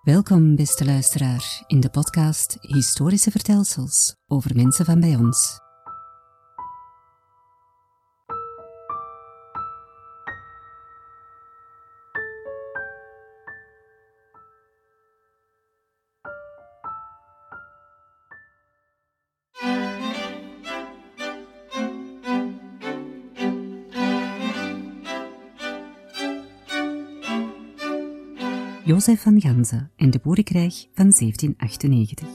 Welkom, beste luisteraar, in de podcast Historische Vertelsels over mensen van bij ons. Jozef van Ganzen en de Boerenkrijg van 1798.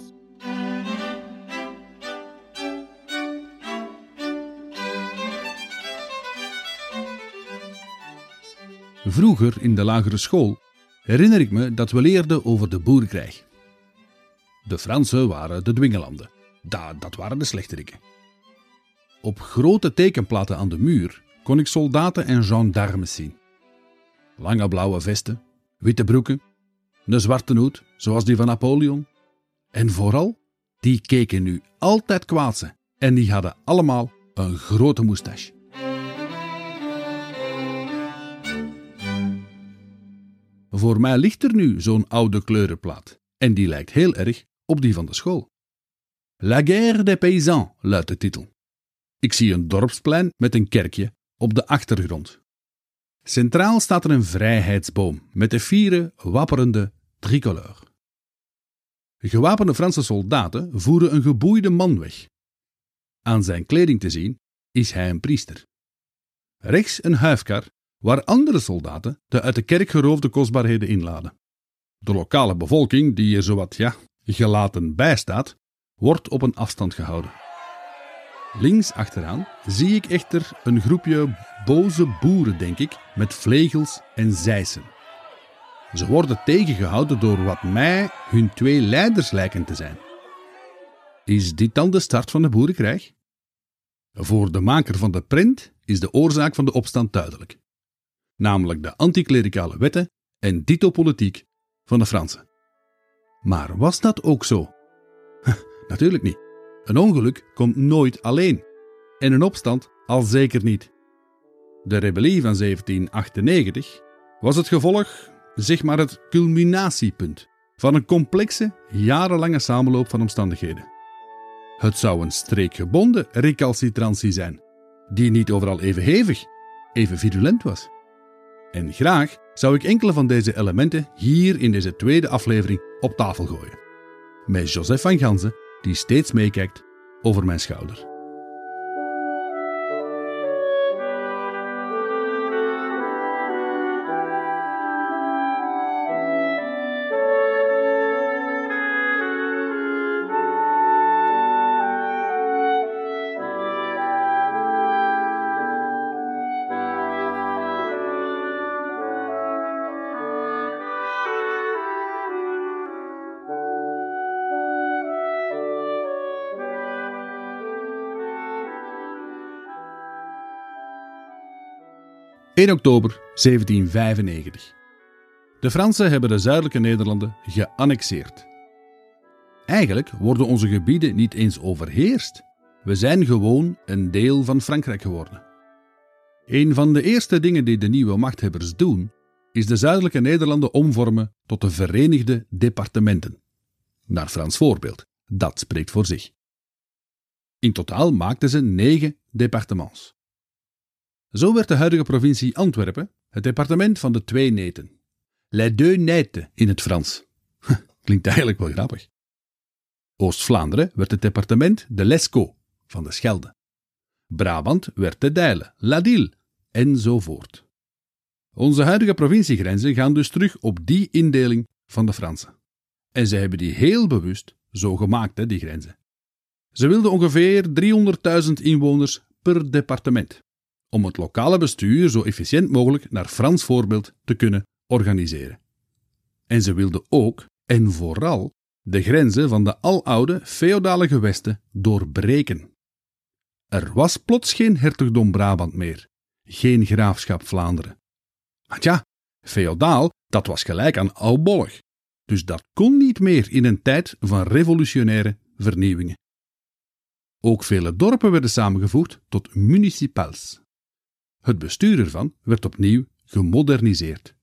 Vroeger in de lagere school herinner ik me dat we leerden over de boerenkrijg. De Fransen waren de dwingelanden. Da, dat waren de slechteriken. Op grote tekenplaten aan de muur kon ik soldaten en gendarmes zien. Lange blauwe vesten, witte broeken, een zwarte hoed, zoals die van Napoleon. En vooral, die keken nu altijd kwaad en die hadden allemaal een grote moustache. Voor mij ligt er nu zo'n oude kleurenplaat en die lijkt heel erg op die van de school. La guerre des paysans luidt de titel. Ik zie een dorpsplein met een kerkje op de achtergrond. Centraal staat er een vrijheidsboom met de vieren wapperende tricolore. Gewapende Franse soldaten voeren een geboeide man weg. Aan zijn kleding te zien is hij een priester. Rechts een huifkar waar andere soldaten de uit de kerk geroofde kostbaarheden inladen. De lokale bevolking, die er zowat ja, gelaten bij staat, wordt op een afstand gehouden. Links achteraan zie ik echter een groepje boze boeren, denk ik, met vlegels en zijsen. Ze worden tegengehouden door wat mij hun twee leiders lijken te zijn. Is dit dan de start van de boerenkrijg? Voor de maker van de print is de oorzaak van de opstand duidelijk. Namelijk de anticlericale wetten en dito-politiek van de Fransen. Maar was dat ook zo? Natuurlijk niet. Een ongeluk komt nooit alleen. En een opstand al zeker niet. De rebellie van 1798 was het gevolg, zeg maar het culminatiepunt, van een complexe, jarenlange samenloop van omstandigheden. Het zou een streekgebonden recalcitrantie zijn, die niet overal even hevig, even virulent was. En graag zou ik enkele van deze elementen hier in deze tweede aflevering op tafel gooien. Met Joseph van Ganzen, die steeds meekijkt over mijn schouder. 1 oktober 1795. De Fransen hebben de zuidelijke Nederlanden geannexeerd. Eigenlijk worden onze gebieden niet eens overheerst. We zijn gewoon een deel van Frankrijk geworden. Een van de eerste dingen die de nieuwe machthebbers doen, is de zuidelijke Nederlanden omvormen tot de Verenigde Departementen. Naar Frans voorbeeld, dat spreekt voor zich. In totaal maakten ze negen departements. Zo werd de huidige provincie Antwerpen het departement van de twee neten. Les deux netes in het Frans. Klinkt eigenlijk wel grappig. Oost-Vlaanderen werd het departement de Lescaut van de Schelde. Brabant werd de Deile, Ladille, enzovoort. Onze huidige provinciegrenzen gaan dus terug op die indeling van de Fransen. En ze hebben die heel bewust zo gemaakt, hè, die grenzen. Ze wilden ongeveer 300.000 inwoners per departement om het lokale bestuur zo efficiënt mogelijk naar Frans voorbeeld te kunnen organiseren. En ze wilden ook, en vooral, de grenzen van de aloude feodale gewesten doorbreken. Er was plots geen hertogdom Brabant meer, geen graafschap Vlaanderen. Want ja, feodaal, dat was gelijk aan oudbollig, dus dat kon niet meer in een tijd van revolutionaire vernieuwingen. Ook vele dorpen werden samengevoegd tot municipals. Het bestuur ervan werd opnieuw gemoderniseerd.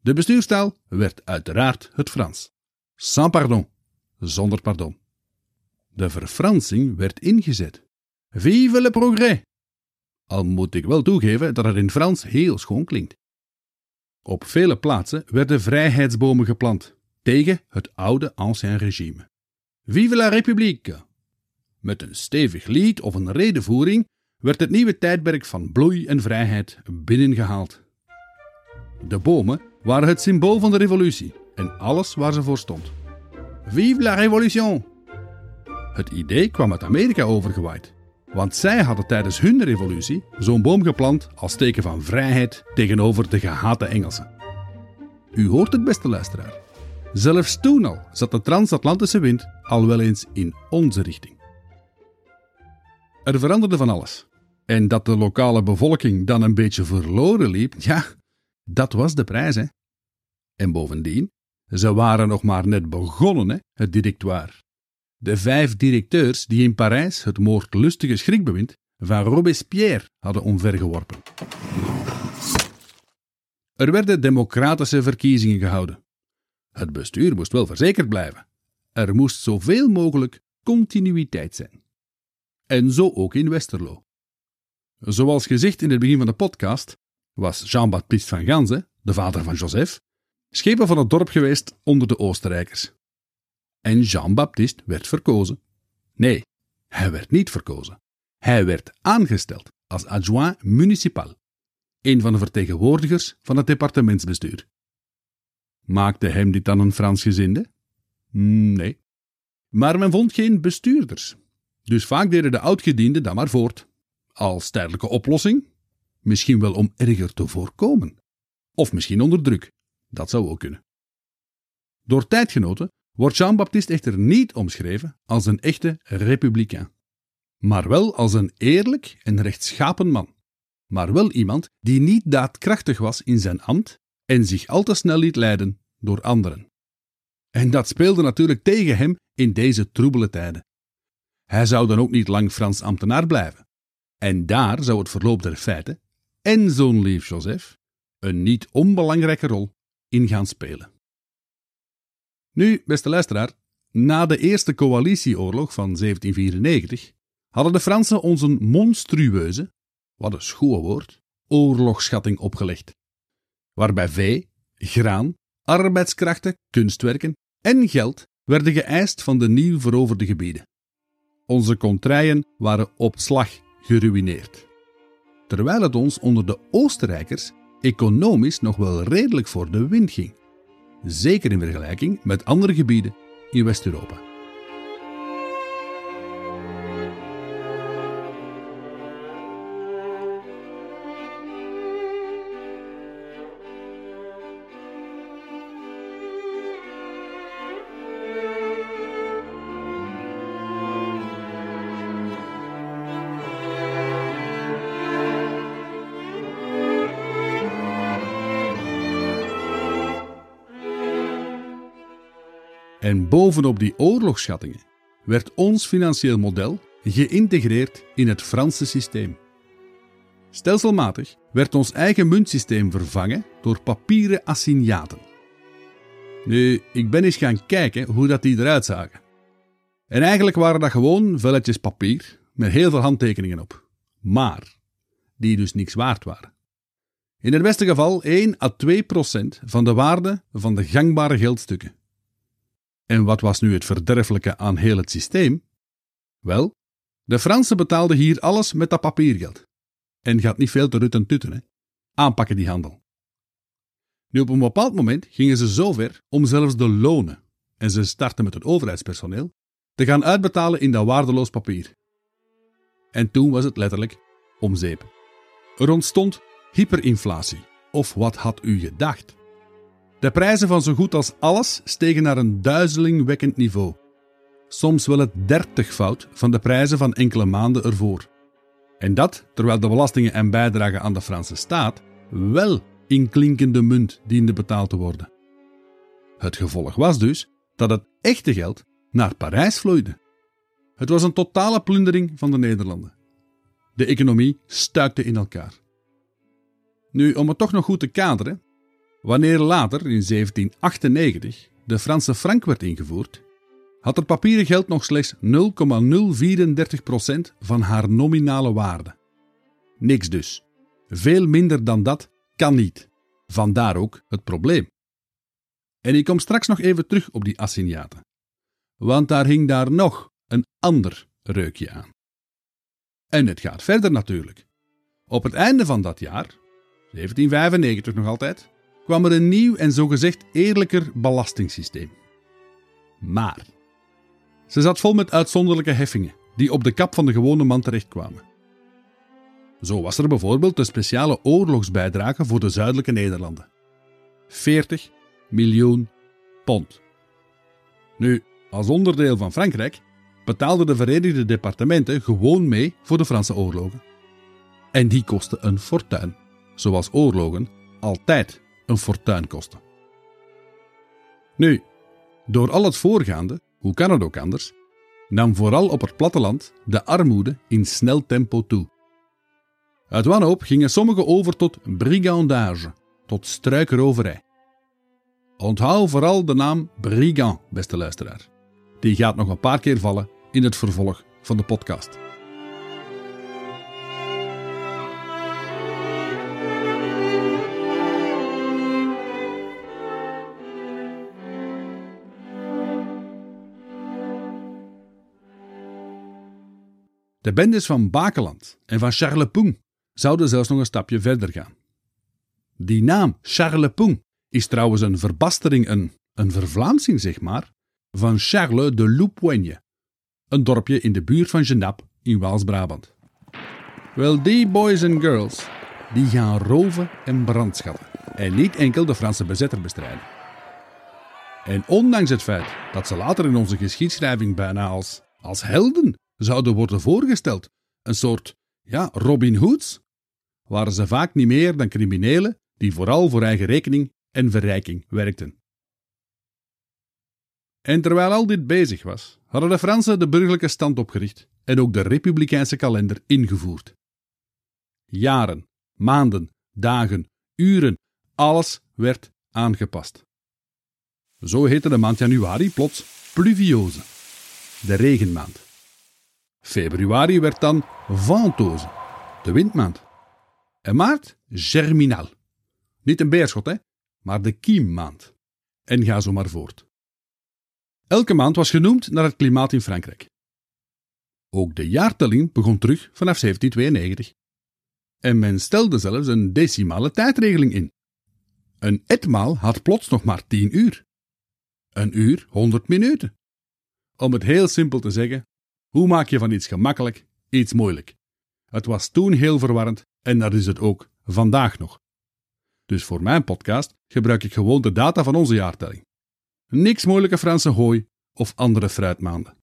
De bestuurstaal werd uiteraard het Frans. Sans pardon, zonder pardon. De verfransing werd ingezet. Vive le progrès! Al moet ik wel toegeven dat het in Frans heel schoon klinkt. Op vele plaatsen werden vrijheidsbomen geplant tegen het oude ancien regime. Vive la République! Met een stevig lied of een redenvoering werd het nieuwe tijdperk van bloei en vrijheid binnengehaald. De bomen waren het symbool van de revolutie en alles waar ze voor stond. Vive la révolution! Het idee kwam uit Amerika overgewaaid, want zij hadden tijdens hun revolutie zo'n boom geplant als teken van vrijheid tegenover de gehate Engelsen. U hoort het, beste luisteraar. Zelfs toen al zat de transatlantische wind al wel eens in onze richting. Er veranderde van alles. En dat de lokale bevolking dan een beetje verloren liep, ja, dat was de prijs, hè. En bovendien, ze waren nog maar net begonnen, hè, het directoire. De vijf directeurs die in Parijs het moordlustige schrikbewind van Robespierre hadden omvergeworpen. Er werden democratische verkiezingen gehouden. Het bestuur moest wel verzekerd blijven. Er moest zoveel mogelijk continuïteit zijn. En zo ook in Westerlo. Zoals gezegd in het begin van de podcast, was Jean-Baptiste van Ganze, de vader van Joseph, schepen van het dorp geweest onder de Oostenrijkers. En Jean-Baptiste werd verkozen. Nee, hij werd niet verkozen. Hij werd aangesteld als adjoint municipal, een van de vertegenwoordigers van het departementsbestuur. Maakte hem dit dan een Fransgezinde? Nee. Maar men vond geen bestuurders. Dus vaak deden de oudgedienden dan maar voort. Als tijdelijke oplossing, misschien wel om erger te voorkomen. Of misschien onder druk, dat zou ook kunnen. Door tijdgenoten wordt Jean-Baptiste echter niet omschreven als een echte republikein, maar wel als een eerlijk en rechtschapen man. Maar wel iemand die niet daadkrachtig was in zijn ambt en zich al te snel liet leiden door anderen. En dat speelde natuurlijk tegen hem in deze troebele tijden. Hij zou dan ook niet lang Frans ambtenaar blijven. En daar zou het verloop der feiten en zo'n lief Joseph een niet onbelangrijke rol in gaan spelen. Nu, beste luisteraar, na de Eerste Coalitieoorlog van 1794 hadden de Fransen ons een monstrueuze, wat een schoe woord, oorlogsschatting opgelegd, waarbij vee, graan, arbeidskrachten, kunstwerken en geld werden geëist van de nieuw veroverde gebieden. Onze contraien waren op slag geruineerd. Terwijl het ons onder de Oostenrijkers economisch nog wel redelijk voor de wind ging. Zeker in vergelijking met andere gebieden in West-Europa. En bovenop die oorlogsschattingen werd ons financieel model geïntegreerd in het Franse systeem. Stelselmatig werd ons eigen muntsysteem vervangen door papieren assignaten. Nu, ik ben eens gaan kijken hoe dat die eruit zagen. En eigenlijk waren dat gewoon velletjes papier met heel veel handtekeningen op. Maar die dus niks waard waren. In het beste geval 1 à 2 procent van de waarde van de gangbare geldstukken. En wat was nu het verderfelijke aan heel het systeem? Wel, de Fransen betaalden hier alles met dat papiergeld. En gaat niet veel te rutten tutten, hè? Aanpakken die handel. Nu, op een bepaald moment gingen ze zo ver om zelfs de lonen, en ze startten met het overheidspersoneel, te gaan uitbetalen in dat waardeloos papier. En toen was het letterlijk om zeep. Er ontstond hyperinflatie, of wat had u gedacht? De prijzen van zo goed als alles stegen naar een duizelingwekkend niveau. Soms wel het dertigvoud van de prijzen van enkele maanden ervoor. En dat terwijl de belastingen en bijdragen aan de Franse staat wel in klinkende munt dienden betaald te worden. Het gevolg was dus dat het echte geld naar Parijs vloeide. Het was een totale plundering van de Nederlanden. De economie stuikte in elkaar. Nu, om het toch nog goed te kaderen, Wanneer later, in 1798, de Franse frank werd ingevoerd, had het papieren geld nog slechts 0,034% van haar nominale waarde. Niks dus. Veel minder dan dat kan niet. Vandaar ook het probleem. En ik kom straks nog even terug op die assignaten. Want daar hing daar nog een ander reukje aan. En het gaat verder natuurlijk. Op het einde van dat jaar, 1795 nog altijd, kwam er een nieuw en zogezegd eerlijker belastingssysteem. Maar ze zat vol met uitzonderlijke heffingen die op de kap van de gewone man terechtkwamen. Zo was er bijvoorbeeld de speciale oorlogsbijdrage voor de zuidelijke Nederlanden. 40 miljoen pond. Nu, als onderdeel van Frankrijk betaalden de Verenigde Departementen gewoon mee voor de Franse oorlogen. En die kosten een fortuin, zoals oorlogen altijd een fortuin kosten. Nu, door al het voorgaande, hoe kan het ook anders, nam vooral op het platteland de armoede in snel tempo toe. Uit wanhoop gingen sommigen over tot brigandage, tot struikroverij. Onthoud vooral de naam brigand, beste luisteraar. Die gaat nog een paar keer vallen in het vervolg van de podcast. De bendes van Bakeland en van Charlepont zouden zelfs nog een stapje verder gaan. Die naam Charlepont is trouwens een verbastering, een, een vervlaamsing zeg maar, van Charles de Loupoigne, een dorpje in de buurt van Genappe in Waals-Brabant. Wel, die boys en girls, die gaan roven en brandschatten en niet enkel de Franse bezetter bestrijden. En ondanks het feit dat ze later in onze geschiedschrijving bijna als, als helden zouden worden voorgesteld, een soort ja, Robin Hoods, waren ze vaak niet meer dan criminelen die vooral voor eigen rekening en verrijking werkten. En terwijl al dit bezig was, hadden de Fransen de burgerlijke stand opgericht en ook de republikeinse kalender ingevoerd. Jaren, maanden, dagen, uren, alles werd aangepast. Zo heette de maand januari plots pluviose, de regenmaand. Februari werd dan ventose, de windmaand. En maart germinal. Niet een beerschot, hè, maar de kiemmaand. En ga zo maar voort. Elke maand was genoemd naar het klimaat in Frankrijk. Ook de jaartelling begon terug vanaf 1792. En men stelde zelfs een decimale tijdregeling in. Een etmaal had plots nog maar 10 uur. Een uur 100 minuten. Om het heel simpel te zeggen, hoe maak je van iets gemakkelijk iets moeilijk? Het was toen heel verwarrend en dat is het ook vandaag nog. Dus voor mijn podcast gebruik ik gewoon de data van onze jaartelling. Niks moeilijke Franse hooi of andere fruitmaanden.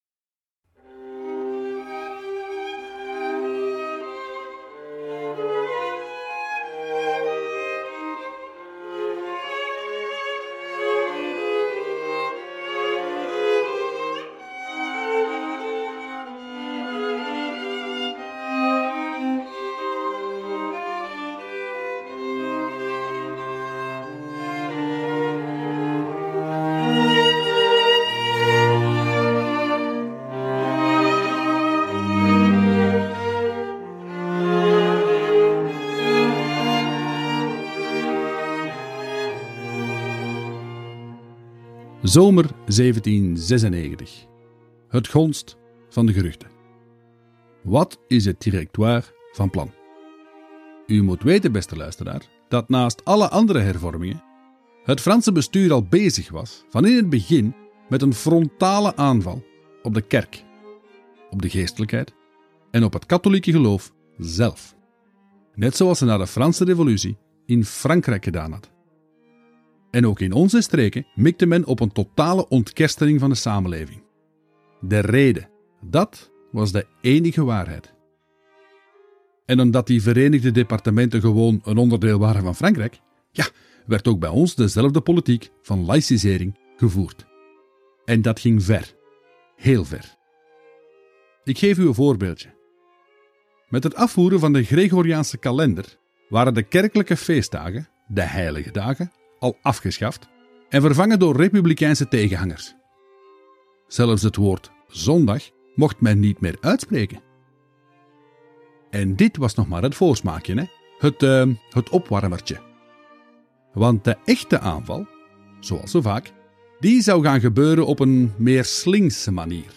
Zomer 1796. Het gonst van de geruchten. Wat is het directoire van plan? U moet weten, beste luisteraar, dat naast alle andere hervormingen het Franse bestuur al bezig was van in het begin met een frontale aanval op de kerk, op de geestelijkheid en op het katholieke geloof zelf. Net zoals ze na de Franse Revolutie in Frankrijk gedaan had. En ook in onze streken mikte men op een totale ontkerstening van de samenleving. De reden, dat was de enige waarheid. En omdat die Verenigde Departementen gewoon een onderdeel waren van Frankrijk, ja, werd ook bij ons dezelfde politiek van laicisering gevoerd. En dat ging ver. Heel ver. Ik geef u een voorbeeldje. Met het afvoeren van de Gregoriaanse kalender waren de kerkelijke feestdagen, de heilige dagen, al afgeschaft en vervangen door republikeinse tegenhangers. Zelfs het woord zondag mocht men niet meer uitspreken. En dit was nog maar het voorsmaakje, hè? Het, uh, het opwarmertje. Want de echte aanval, zoals zo vaak, die zou gaan gebeuren op een meer slinkse manier.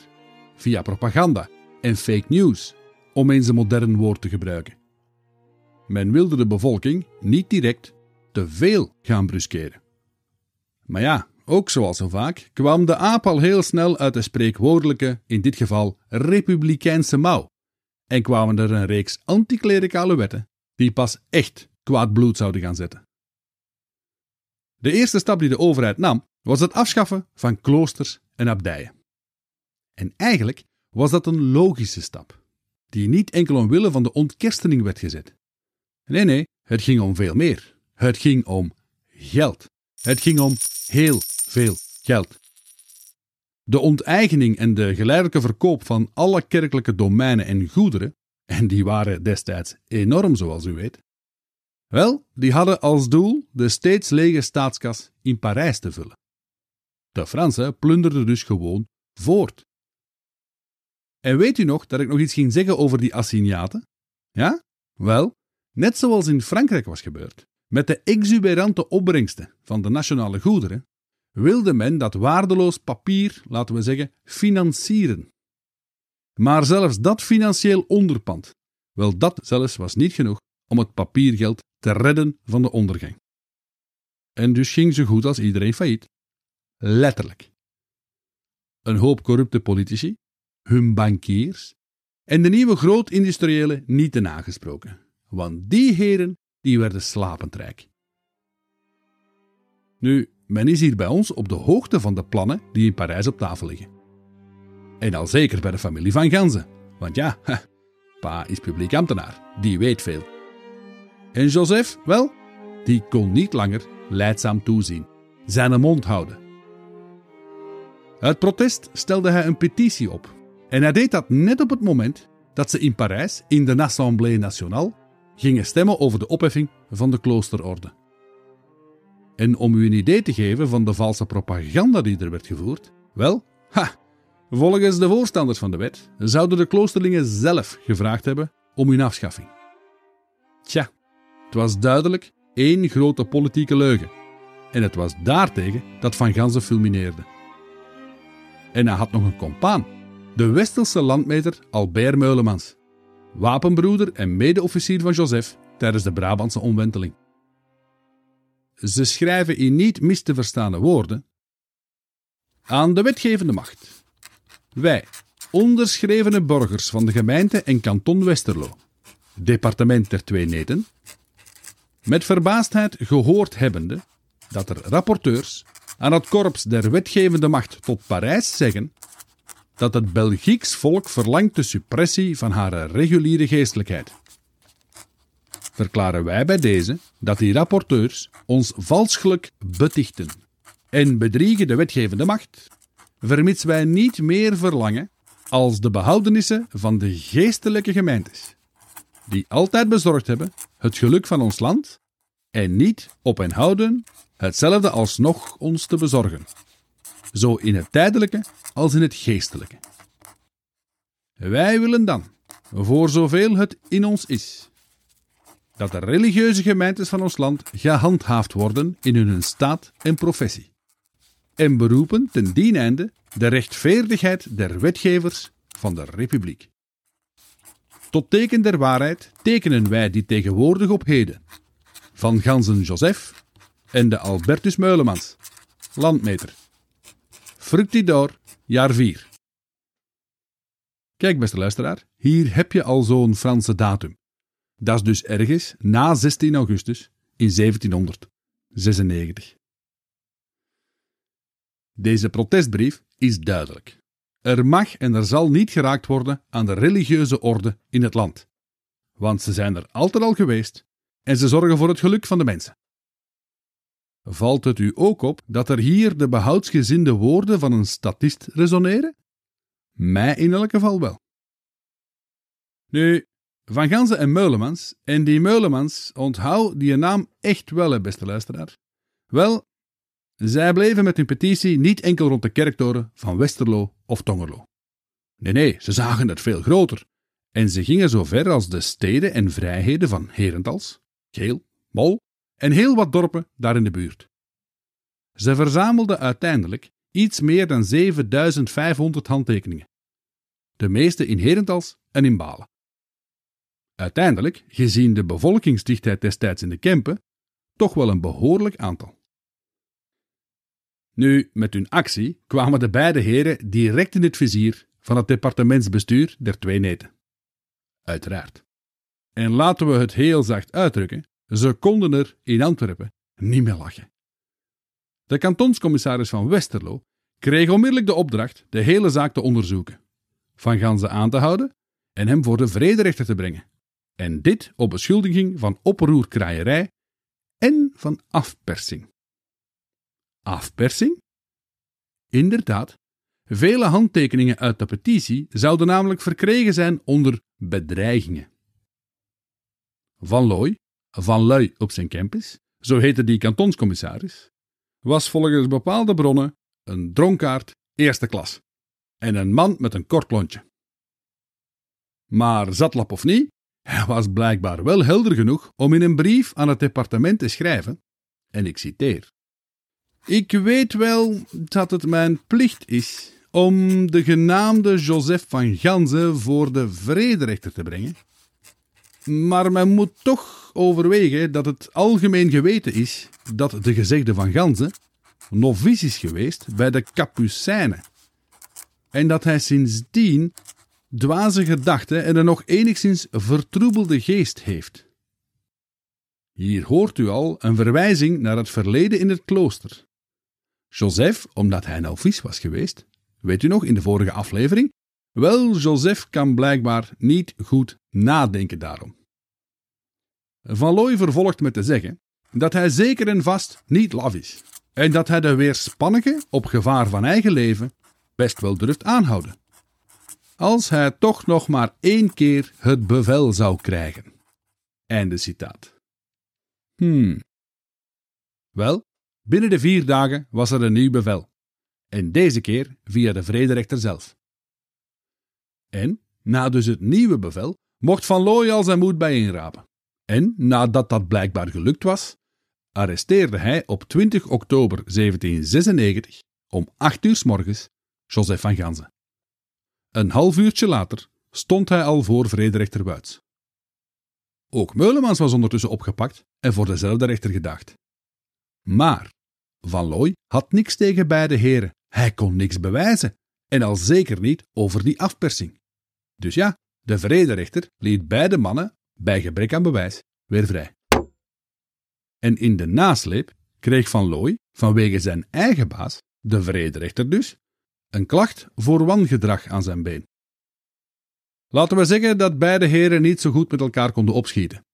Via propaganda en fake news, om eens een modern woord te gebruiken. Men wilde de bevolking niet direct te veel gaan bruskeren. Maar ja, ook zoals zo vaak kwam de aap al heel snel uit de spreekwoordelijke, in dit geval republikeinse mouw, en kwamen er een reeks anticlericale wetten die pas echt kwaad bloed zouden gaan zetten. De eerste stap die de overheid nam, was het afschaffen van kloosters en abdijen. En eigenlijk was dat een logische stap, die niet enkel omwille van de ontkerstening werd gezet. Nee, nee, het ging om veel meer. Het ging om geld. Het ging om heel veel geld. De onteigening en de geleidelijke verkoop van alle kerkelijke domeinen en goederen, en die waren destijds enorm zoals u weet, wel, die hadden als doel de steeds lege staatskas in Parijs te vullen. De Fransen plunderden dus gewoon voort. En weet u nog dat ik nog iets ging zeggen over die assignaten? Ja? Wel, net zoals in Frankrijk was gebeurd, met de exuberante opbrengsten van de nationale goederen, wilde men dat waardeloos papier, laten we zeggen, financieren. Maar zelfs dat financieel onderpand, wel dat zelfs was niet genoeg om het papiergeld te redden van de ondergang. En dus ging zo goed als iedereen failliet. Letterlijk. Een hoop corrupte politici, hun bankiers en de nieuwe grootindustriëlen niet te nagesproken, want die heren die werden slapend rijk. Nu, men is hier bij ons op de hoogte van de plannen die in Parijs op tafel liggen. En al zeker bij de familie van Ganzen, want ja, pa is publiek ambtenaar, die weet veel. En Joseph, wel, die kon niet langer leidzaam toezien, zijn mond houden. Uit protest stelde hij een petitie op. En hij deed dat net op het moment dat ze in Parijs, in de Assemblée Nationale, gingen stemmen over de opheffing van de kloosterorde. En om u een idee te geven van de valse propaganda die er werd gevoerd, wel, ha, volgens de voorstanders van de wet zouden de kloosterlingen zelf gevraagd hebben om hun afschaffing. Tja, het was duidelijk één grote politieke leugen. En het was daartegen dat Van Ganzen fulmineerde. En hij had nog een compaan, de Westelse landmeter Albert Meulemans, wapenbroeder en medeofficier van Joseph tijdens de Brabantse omwenteling. Ze schrijven in niet mis te verstaande woorden aan de wetgevende macht. Wij, onderschrevene burgers van de gemeente en kanton Westerlo, departement der Twee Neten, met verbaasdheid gehoord hebbende dat er rapporteurs aan het korps der wetgevende macht tot Parijs zeggen dat het Belgieks volk verlangt de suppressie van haar reguliere geestelijkheid. Verklaren wij bij deze dat die rapporteurs ons valselijk betichten en bedriegen de wetgevende macht, vermits wij niet meer verlangen als de behoudenissen van de geestelijke gemeentes, die altijd bezorgd hebben het geluk van ons land en niet op en houden hetzelfde alsnog ons te bezorgen, zo in het tijdelijke als in het geestelijke. Wij willen dan, voor zoveel het in ons is, dat de religieuze gemeentes van ons land gehandhaafd worden in hun staat en professie, en beroepen ten dien einde de rechtvaardigheid der wetgevers van de Republiek. Tot teken der waarheid tekenen wij die tegenwoordig op heden van Ganzen Joseph en de Albertus Meulemans, landmeter. Fructidor, jaar 4. Kijk, beste luisteraar, hier heb je al zo'n Franse datum. Dat is dus ergens na 16 augustus in 1796. Deze protestbrief is duidelijk. Er mag en er zal niet geraakt worden aan de religieuze orde in het land. Want ze zijn er altijd al geweest en ze zorgen voor het geluk van de mensen. Valt het u ook op dat er hier de behoudsgezinde woorden van een statist resoneren? Mij in elk geval wel. Nu, Van Ganzen en Meulemans, en die Meulemans, onthoud die naam echt wel, beste luisteraar. Wel, zij bleven met hun petitie niet enkel rond de kerktoren van Westerlo of Tongerlo. Nee, nee, ze zagen het veel groter. En ze gingen zo ver als de steden en vrijheden van Herentals, Geel, Mol en heel wat dorpen daar in de buurt. Ze verzamelden uiteindelijk iets meer dan 7500 handtekeningen. De meeste in Herentals en in Balen. Uiteindelijk, gezien de bevolkingsdichtheid destijds in de Kempen, toch wel een behoorlijk aantal. Nu, met hun actie kwamen de beide heren direct in het vizier van het departementsbestuur der twee neten. Uiteraard. En laten we het heel zacht uitdrukken, ze konden er in Antwerpen niet meer lachen. De kantonscommissaris van Westerlo kreeg onmiddellijk de opdracht de hele zaak te onderzoeken, Van Ganze aan te houden en hem voor de vrederechter te brengen. En dit op beschuldiging van oproerkraaierij en van afpersing. Afpersing? Inderdaad, vele handtekeningen uit de petitie zouden namelijk verkregen zijn onder bedreigingen. Van Looy, Van Lui op zijn campus, zo heette die kantonscommissaris, was volgens bepaalde bronnen een dronkaard eerste klas en een man met een kort lontje. Maar zatlap of niet, hij was blijkbaar wel helder genoeg om in een brief aan het departement te schrijven, en ik citeer: Ik weet wel dat het mijn plicht is om de genaamde Joseph van Ganzen voor de vrederechter te brengen, maar men moet toch overwegen dat het algemeen geweten is dat de gezegde van Ganzen novice is geweest bij de Capucijnen en dat hij sindsdien dwaze gedachten en een nog enigszins vertroebelde geest heeft. Hier hoort u al een verwijzing naar het verleden in het klooster. Joseph, omdat hij novice was geweest, weet u nog in de vorige aflevering? Wel, Joseph kan blijkbaar niet goed nadenken daarom. Van Looy vervolgt met te zeggen dat hij zeker en vast niet laf is en dat hij de weerspannige op gevaar van eigen leven best wel durft aanhouden als hij toch nog maar één keer het bevel zou krijgen. Einde citaat. Hmm. Wel, binnen de vier dagen was er een nieuw bevel. En deze keer via de vrederechter zelf. En, na dus het nieuwe bevel, mocht Van Looy al zijn moed bijeenrapen. En, nadat dat blijkbaar gelukt was, arresteerde hij op 20 oktober 1796 om 8 uur s morgens Joseph van Ganzen. Een half uurtje later stond hij al voor vrederechter Wuits. Ook Meulemans was ondertussen opgepakt en voor dezelfde rechter gedacht. Maar Van Looy had niks tegen beide heren. Hij kon niks bewijzen en al zeker niet over die afpersing. Dus ja, de vrederechter liet beide mannen, bij gebrek aan bewijs, weer vrij. En in de nasleep kreeg Van Looy, vanwege zijn eigen baas, de vrederechter dus, een klacht voor wangedrag aan zijn been. Laten we zeggen dat beide heren niet zo goed met elkaar konden opschieten.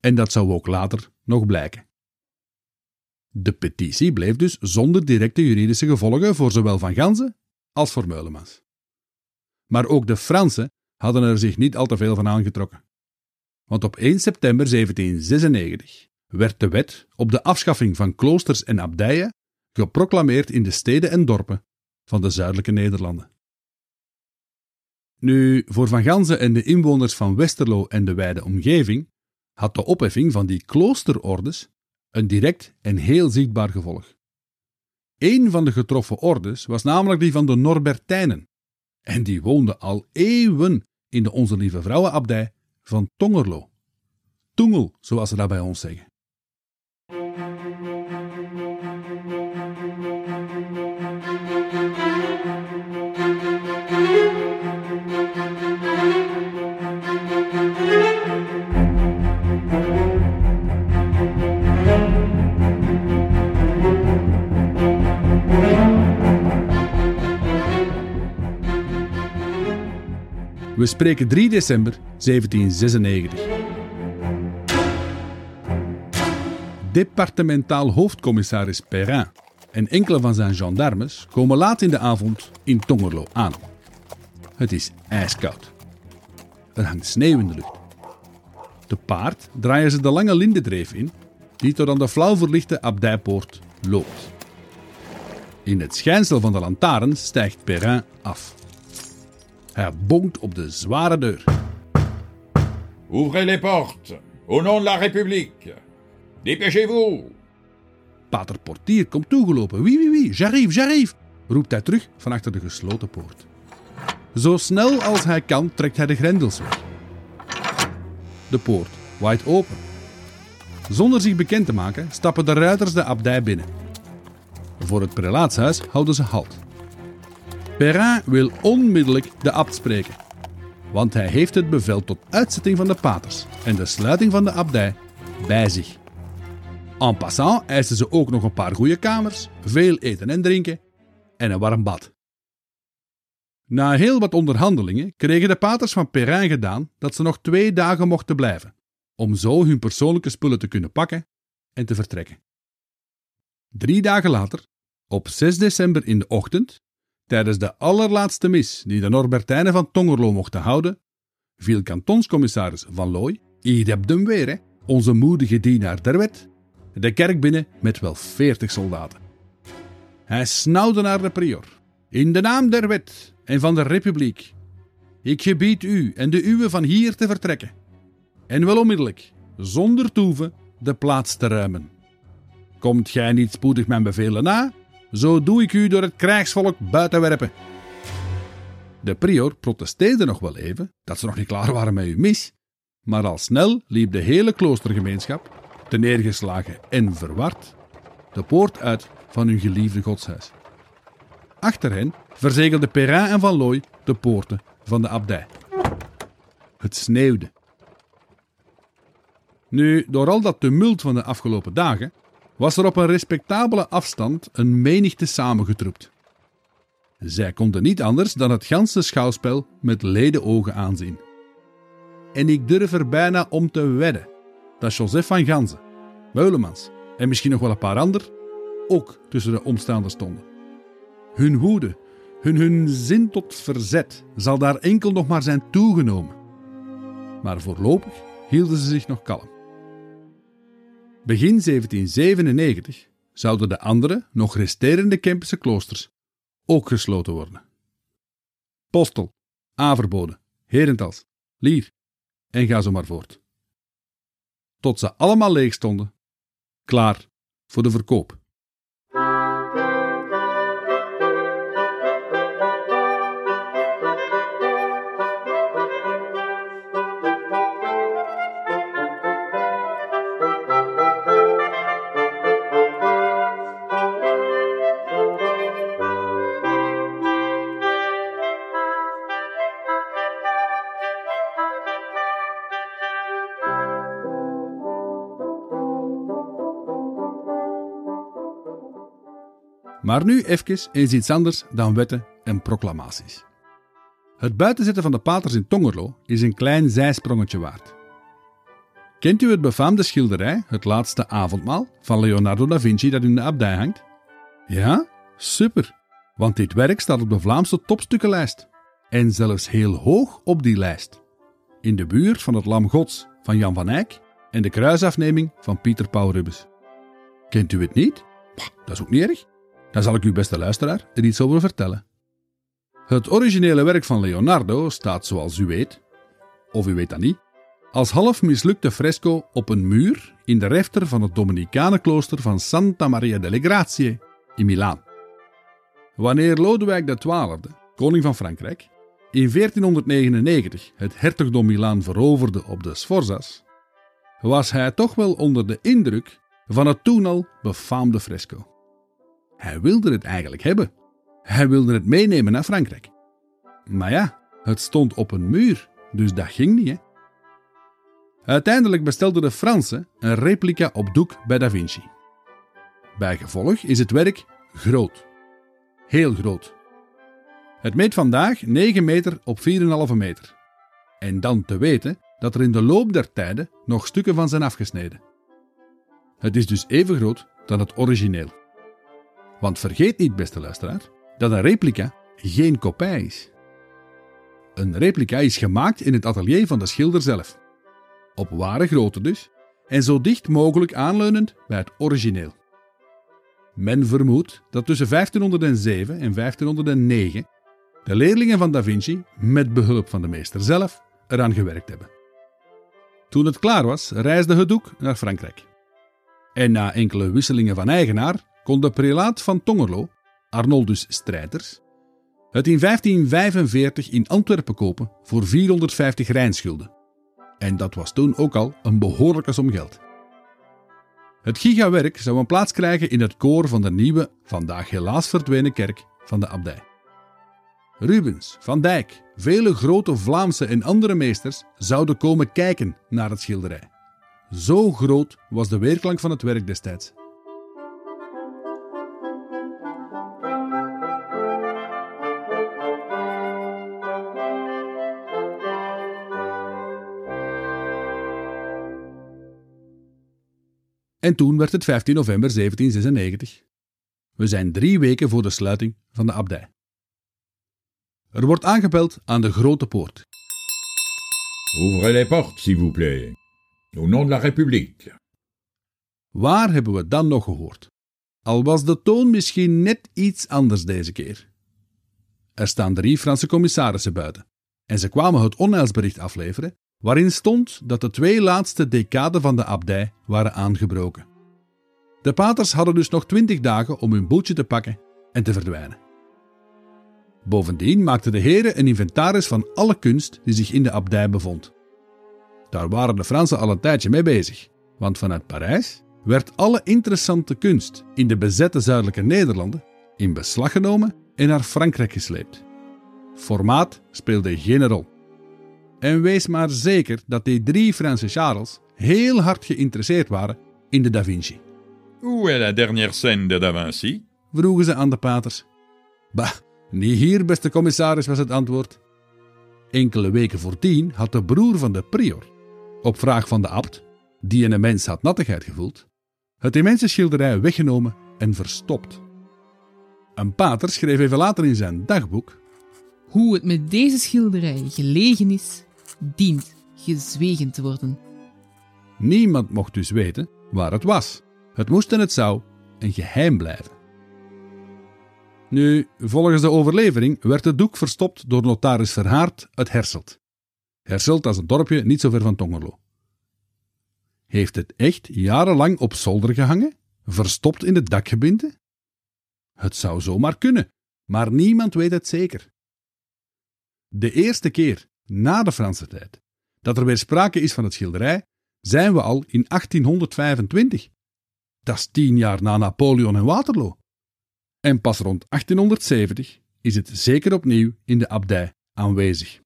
En dat zou ook later nog blijken. De petitie bleef dus zonder directe juridische gevolgen voor zowel Van Ganzen als voor Meulemans. Maar ook de Fransen hadden er zich niet al te veel van aangetrokken. Want op 1 september 1796 werd de wet op de afschaffing van kloosters en abdijen geproclameerd in de steden en dorpen van de zuidelijke Nederlanden. Nu, voor Van Ganzen en de inwoners van Westerlo en de wijde omgeving had de opheffing van die kloosterordes een direct en heel zichtbaar gevolg. Een van de getroffen ordes was namelijk die van de Norbertijnen, en die woonden al eeuwen in de Onze Lieve Vrouwenabdij van Tongerlo. Tongel, zoals ze dat bij ons zeggen. We spreken 3 december 1796. Departementaal hoofdcommissaris Perrin en enkele van zijn gendarmes komen laat in de avond in Tongerlo aan. Het is ijskoud. Er hangt sneeuw in de lucht. Te paard draaien ze de lange lindendreef in die tot aan de flauw verlichte abdijpoort loopt. In het schijnsel van de lantaarn stijgt Perrin af. Hij bonkt op de zware deur. Ouvrez les portes, au nom de la République. Dépêchez-vous. Pater Portier komt toegelopen. Wie, wie, wie, j'arrive, j'arrive, roept hij terug van achter de gesloten poort. Zo snel als hij kan trekt hij de grendels weg. De poort waait open. Zonder zich bekend te maken stappen de ruiters de abdij binnen. Voor het prelaatshuis houden ze halt. Perrin wil onmiddellijk de abt spreken, want hij heeft het bevel tot uitzetting van de paters en de sluiting van de abdij bij zich. En passant eisen ze ook nog een paar goede kamers, veel eten en drinken en een warm bad. Na heel wat onderhandelingen kregen de paters van Perrin gedaan dat ze nog twee dagen mochten blijven, om zo hun persoonlijke spullen te kunnen pakken en te vertrekken. Drie dagen later, op 6 december in de ochtend, tijdens de allerlaatste mis die de Norbertijnen van Tongerlo mochten houden, viel kantonscommissaris Van Looy, idem dem weer, onze moedige dienaar der wet, de kerk binnen met wel veertig soldaten. Hij snauwde naar de prior. In de naam der wet en van de republiek. Ik gebied u en de uwe van hier te vertrekken. En wel onmiddellijk, zonder toeven, de plaats te ruimen. Komt gij niet spoedig mijn bevelen na, zo doe ik u door het krijgsvolk buiten werpen. De prior protesteerde nog wel even dat ze nog niet klaar waren met uw mis, maar al snel liep de hele kloostergemeenschap, te neergeslagen en verward, de poort uit van hun geliefde godshuis. Achter hen verzegelden Perrin en Van Looy de poorten van de abdij. Het sneeuwde. Nu, door al dat tumult van de afgelopen dagen, was er op een respectabele afstand een menigte samengetroept. Zij konden niet anders dan het ganse schouwspel met ledenogen aanzien. En ik durf er bijna om te wedden dat Joseph van Ganzen, Meulemans en misschien nog wel een paar anderen ook tussen de omstaanders stonden. Hun woede, hun, hun zin tot verzet zal daar enkel nog maar zijn toegenomen. Maar voorlopig hielden ze zich nog kalm. Begin 1797 zouden de andere, nog resterende Kempische kloosters ook gesloten worden. Postel, Averbode, Herentals, Lier en ga zo maar voort. Tot ze allemaal leeg stonden, klaar voor de verkoop. Maar nu even eens iets anders dan wetten en proclamaties. Het buitenzetten van de paters in Tongerlo is een klein zijsprongetje waard. Kent u het befaamde schilderij Het Laatste Avondmaal van Leonardo da Vinci dat in de abdij hangt? Ja? Super, want dit werk staat op de Vlaamse topstukkenlijst. En zelfs heel hoog op die lijst. In de buurt van het Lam Gods van Jan van Eyck en de kruisafneming van Pieter Paul Rubens. Kent u het niet? Dat is ook niet erg. Dan zal ik uw beste luisteraar er iets over vertellen. Het originele werk van Leonardo staat, zoals u weet, of u weet dat niet, als half mislukte fresco op een muur in de refter van het Dominicanenklooster van Santa Maria delle Grazie in Milaan. Wanneer Lodewijk XII, koning van Frankrijk, in 1499 het hertogdom Milaan veroverde op de Sforzas, was hij toch wel onder de indruk van het toen al befaamde fresco. Hij wilde het eigenlijk hebben. Hij wilde het meenemen naar Frankrijk. Maar ja, het stond op een muur, dus dat ging niet. Hè? Uiteindelijk bestelden de Fransen een replica op doek bij Da Vinci. Bijgevolg is het werk groot. Heel groot. Het meet vandaag 9 meter op 4,5 meter. En dan te weten dat er in de loop der tijden nog stukken van zijn afgesneden. Het is dus even groot dan het origineel. Want vergeet niet, beste luisteraar, dat een replica geen kopij is. Een replica is gemaakt in het atelier van de schilder zelf. Op ware grootte dus, en zo dicht mogelijk aanleunend bij het origineel. Men vermoedt dat tussen 1507 en 1509 de leerlingen van Da Vinci, met behulp van de meester zelf, eraan gewerkt hebben. Toen het klaar was, reisde het doek naar Frankrijk. En na enkele wisselingen van eigenaar kon de prelaat van Tongerlo, Arnoldus Strijders, het in 1545 in Antwerpen kopen voor 450 rijnschulden. En dat was toen ook al een behoorlijke som geld. Het gigawerk zou een plaats krijgen in het koor van de nieuwe, vandaag helaas verdwenen kerk van de abdij. Rubens, Van Dijk, vele grote Vlaamse en andere meesters zouden komen kijken naar het schilderij. Zo groot was de weerklank van het werk destijds. En toen werd het 15 november 1796. We zijn drie weken voor de sluiting van de abdij. Er wordt aangebeld aan de grote poort. Ouvrez les portes, s'il vous plaît. Au nom de la République. Waar hebben we dan nog gehoord? Al was de toon misschien net iets anders deze keer. Er staan drie Franse commissarissen buiten en ze kwamen het onheilsbericht afleveren waarin stond dat de twee laatste decaden van de abdij waren aangebroken. De paters hadden dus nog twintig dagen om hun boeltje te pakken en te verdwijnen. Bovendien maakten de heren een inventaris van alle kunst die zich in de abdij bevond. Daar waren de Fransen al een tijdje mee bezig, want vanuit Parijs werd alle interessante kunst in de bezette zuidelijke Nederlanden in beslag genomen en naar Frankrijk gesleept. Formaat speelde geen rol. En wees maar zeker dat die drie Franse Charles heel hard geïnteresseerd waren in de Da Vinci. Où est la dernière scène de Da Vinci Vroegen ze aan de paters. Bah, niet hier, beste commissaris, was het antwoord. Enkele weken voordien had de broer van de prior, op vraag van de abt, die een mens had nattigheid gevoeld, het immense schilderij weggenomen en verstopt. Een pater schreef even later in zijn dagboek Hoe het met deze schilderij gelegen is, dient gezwegen te worden. Niemand mocht dus weten waar het was. Het moest en het zou een geheim blijven. Nu, volgens de overlevering werd het doek verstopt door notaris Verhaard uit Herselt. Herselt is een dorpje niet zo ver van Tongerlo. Heeft het echt jarenlang op zolder gehangen, verstopt in het dakgebinde? Het zou zomaar kunnen, maar niemand weet het zeker. De eerste keer na de Franse tijd dat er weer sprake is van het schilderij, zijn we al in 1825. Dat is tien jaar na Napoleon en Waterloo. En pas rond 1870 is het zeker opnieuw in de abdij aanwezig.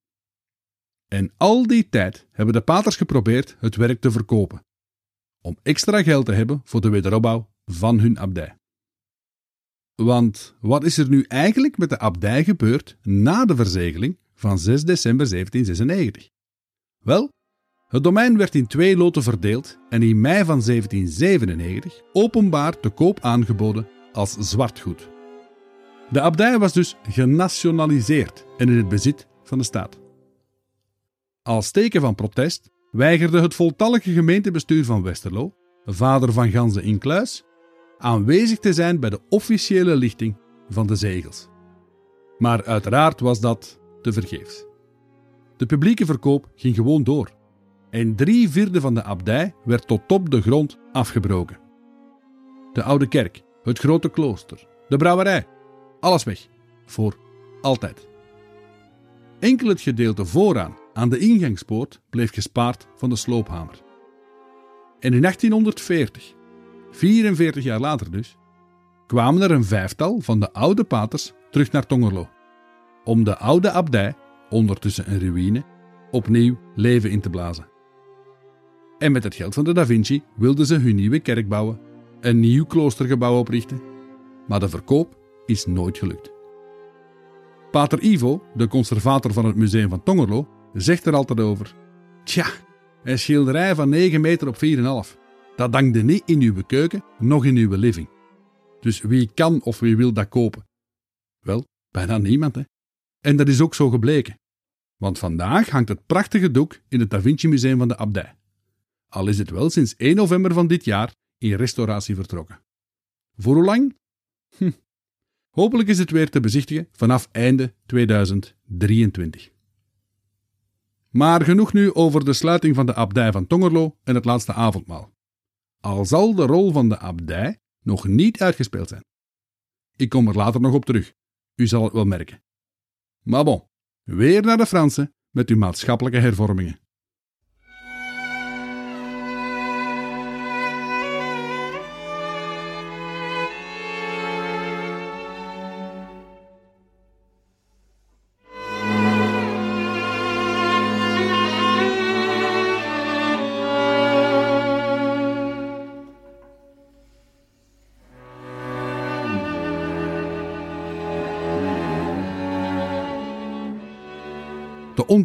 En al die tijd hebben de paters geprobeerd het werk te verkopen, om extra geld te hebben voor de wederopbouw van hun abdij. Want wat is er nu eigenlijk met de abdij gebeurd na de verzegeling van 6 december 1796? Wel, het domein werd in twee loten verdeeld en in mei van 1797 openbaar te koop aangeboden als zwartgoed. De abdij was dus genationaliseerd en in het bezit van de staat. Als teken van protest weigerde het voltallige gemeentebestuur van Westerlo, vader van Ganze Inkluis, aanwezig te zijn bij de officiële lichting van de zegels. Maar uiteraard was dat te vergeefs. De publieke verkoop ging gewoon door en drie vierde van de abdij werd tot op de grond afgebroken. De oude kerk, het grote klooster, de brouwerij, alles weg. Voor altijd. Enkel het gedeelte vooraan, aan de ingangspoort, bleef gespaard van de sloophamer. En in 1840, 44 jaar later dus, kwamen er een vijftal van de oude paters terug naar Tongerlo. Om de oude abdij, ondertussen een ruïne, opnieuw leven in te blazen. En met het geld van de Da Vinci wilden ze hun nieuwe kerk bouwen, een nieuw kloostergebouw oprichten. Maar de verkoop is nooit gelukt. Pater Ivo, de conservator van het museum van Tongerlo, zegt er altijd over: Tja, een schilderij van 9 meter op 4,5. Dat dankde niet in uw keuken, nog in uw living. Dus wie kan of wie wil dat kopen? Wel, bijna niemand, hè. En dat is ook zo gebleken. Want vandaag hangt het prachtige doek in het Da Vinci Museum van de Abdij. al is het wel sinds 1 november van dit jaar in restauratie vertrokken. Voor hoe lang? Hm. Hopelijk is het weer te bezichtigen vanaf einde 2023. Maar genoeg nu over de sluiting van de abdij van Tongerlo en het laatste avondmaal. Al zal de rol van de abdij nog niet uitgespeeld zijn. Ik kom er later nog op terug. U zal het wel merken. Maar bon, weer naar de Fransen met uw maatschappelijke hervormingen.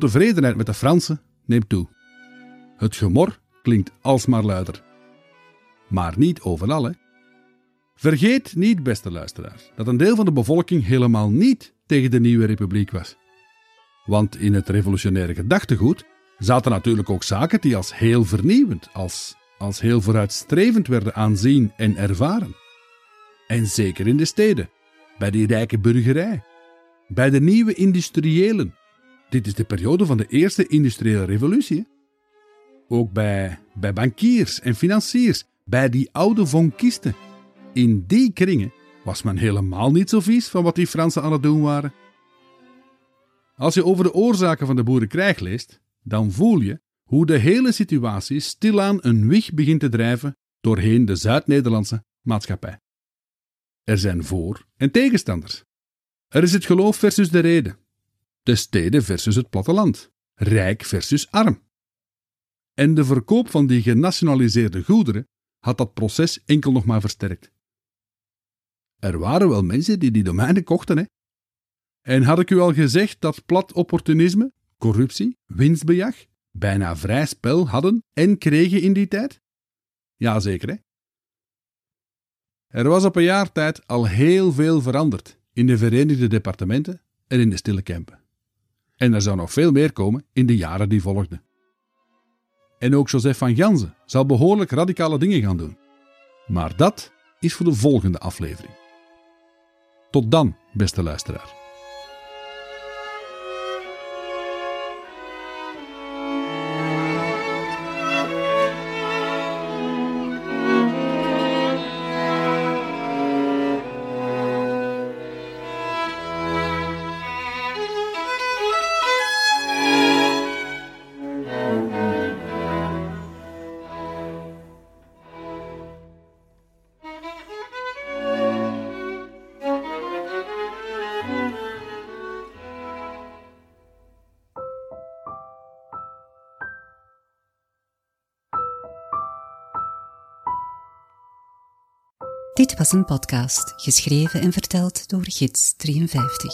Ontevredenheid met de Fransen neemt toe. Het gemor klinkt alsmaar luider. Maar niet overal, hè. Vergeet niet, beste luisteraars, dat een deel van de bevolking helemaal niet tegen de nieuwe republiek was. Want in het revolutionaire gedachtegoed zaten natuurlijk ook zaken die als heel vernieuwend, als, als heel vooruitstrevend werden aanzien en ervaren. En zeker in de steden, bij die rijke burgerij, bij de nieuwe industriëlen, dit is de periode van de eerste industriële revolutie. Ook bij, bij bankiers en financiers, bij die oude vonkisten. In die kringen was men helemaal niet zo vies van wat die Fransen aan het doen waren. Als je over de oorzaken van de boerenkrijg leest, dan voel je hoe de hele situatie stilaan een wieg begint te drijven doorheen de Zuid-Nederlandse maatschappij. Er zijn voor- en tegenstanders. Er is het geloof versus de reden de steden versus het platteland, rijk versus arm. En de verkoop van die genationaliseerde goederen had dat proces enkel nog maar versterkt. Er waren wel mensen die die domeinen kochten, hè? En had ik u al gezegd dat plat opportunisme, corruptie, winstbejag bijna vrij spel hadden en kregen in die tijd? Jazeker, hè? Er was op een jaar tijd al heel veel veranderd in de Verenigde Departementen en in de Stille Kempen. En er zou nog veel meer komen in de jaren die volgden. En ook Joseph van Ganzen zal behoorlijk radicale dingen gaan doen. Maar dat is voor de volgende aflevering. Tot dan, beste luisteraar. Dit was een podcast, geschreven en verteld door Gids 53.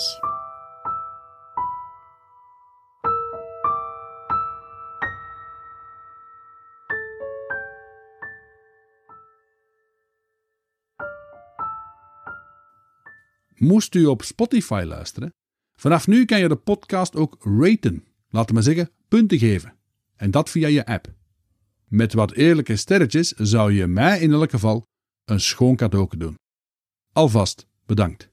Moest u op Spotify luisteren? Vanaf nu kan je de podcast ook raten, laten we zeggen punten geven. En dat via je app. Met wat eerlijke sterretjes zou je mij in elk geval een schoon cadeau doen. Alvast bedankt.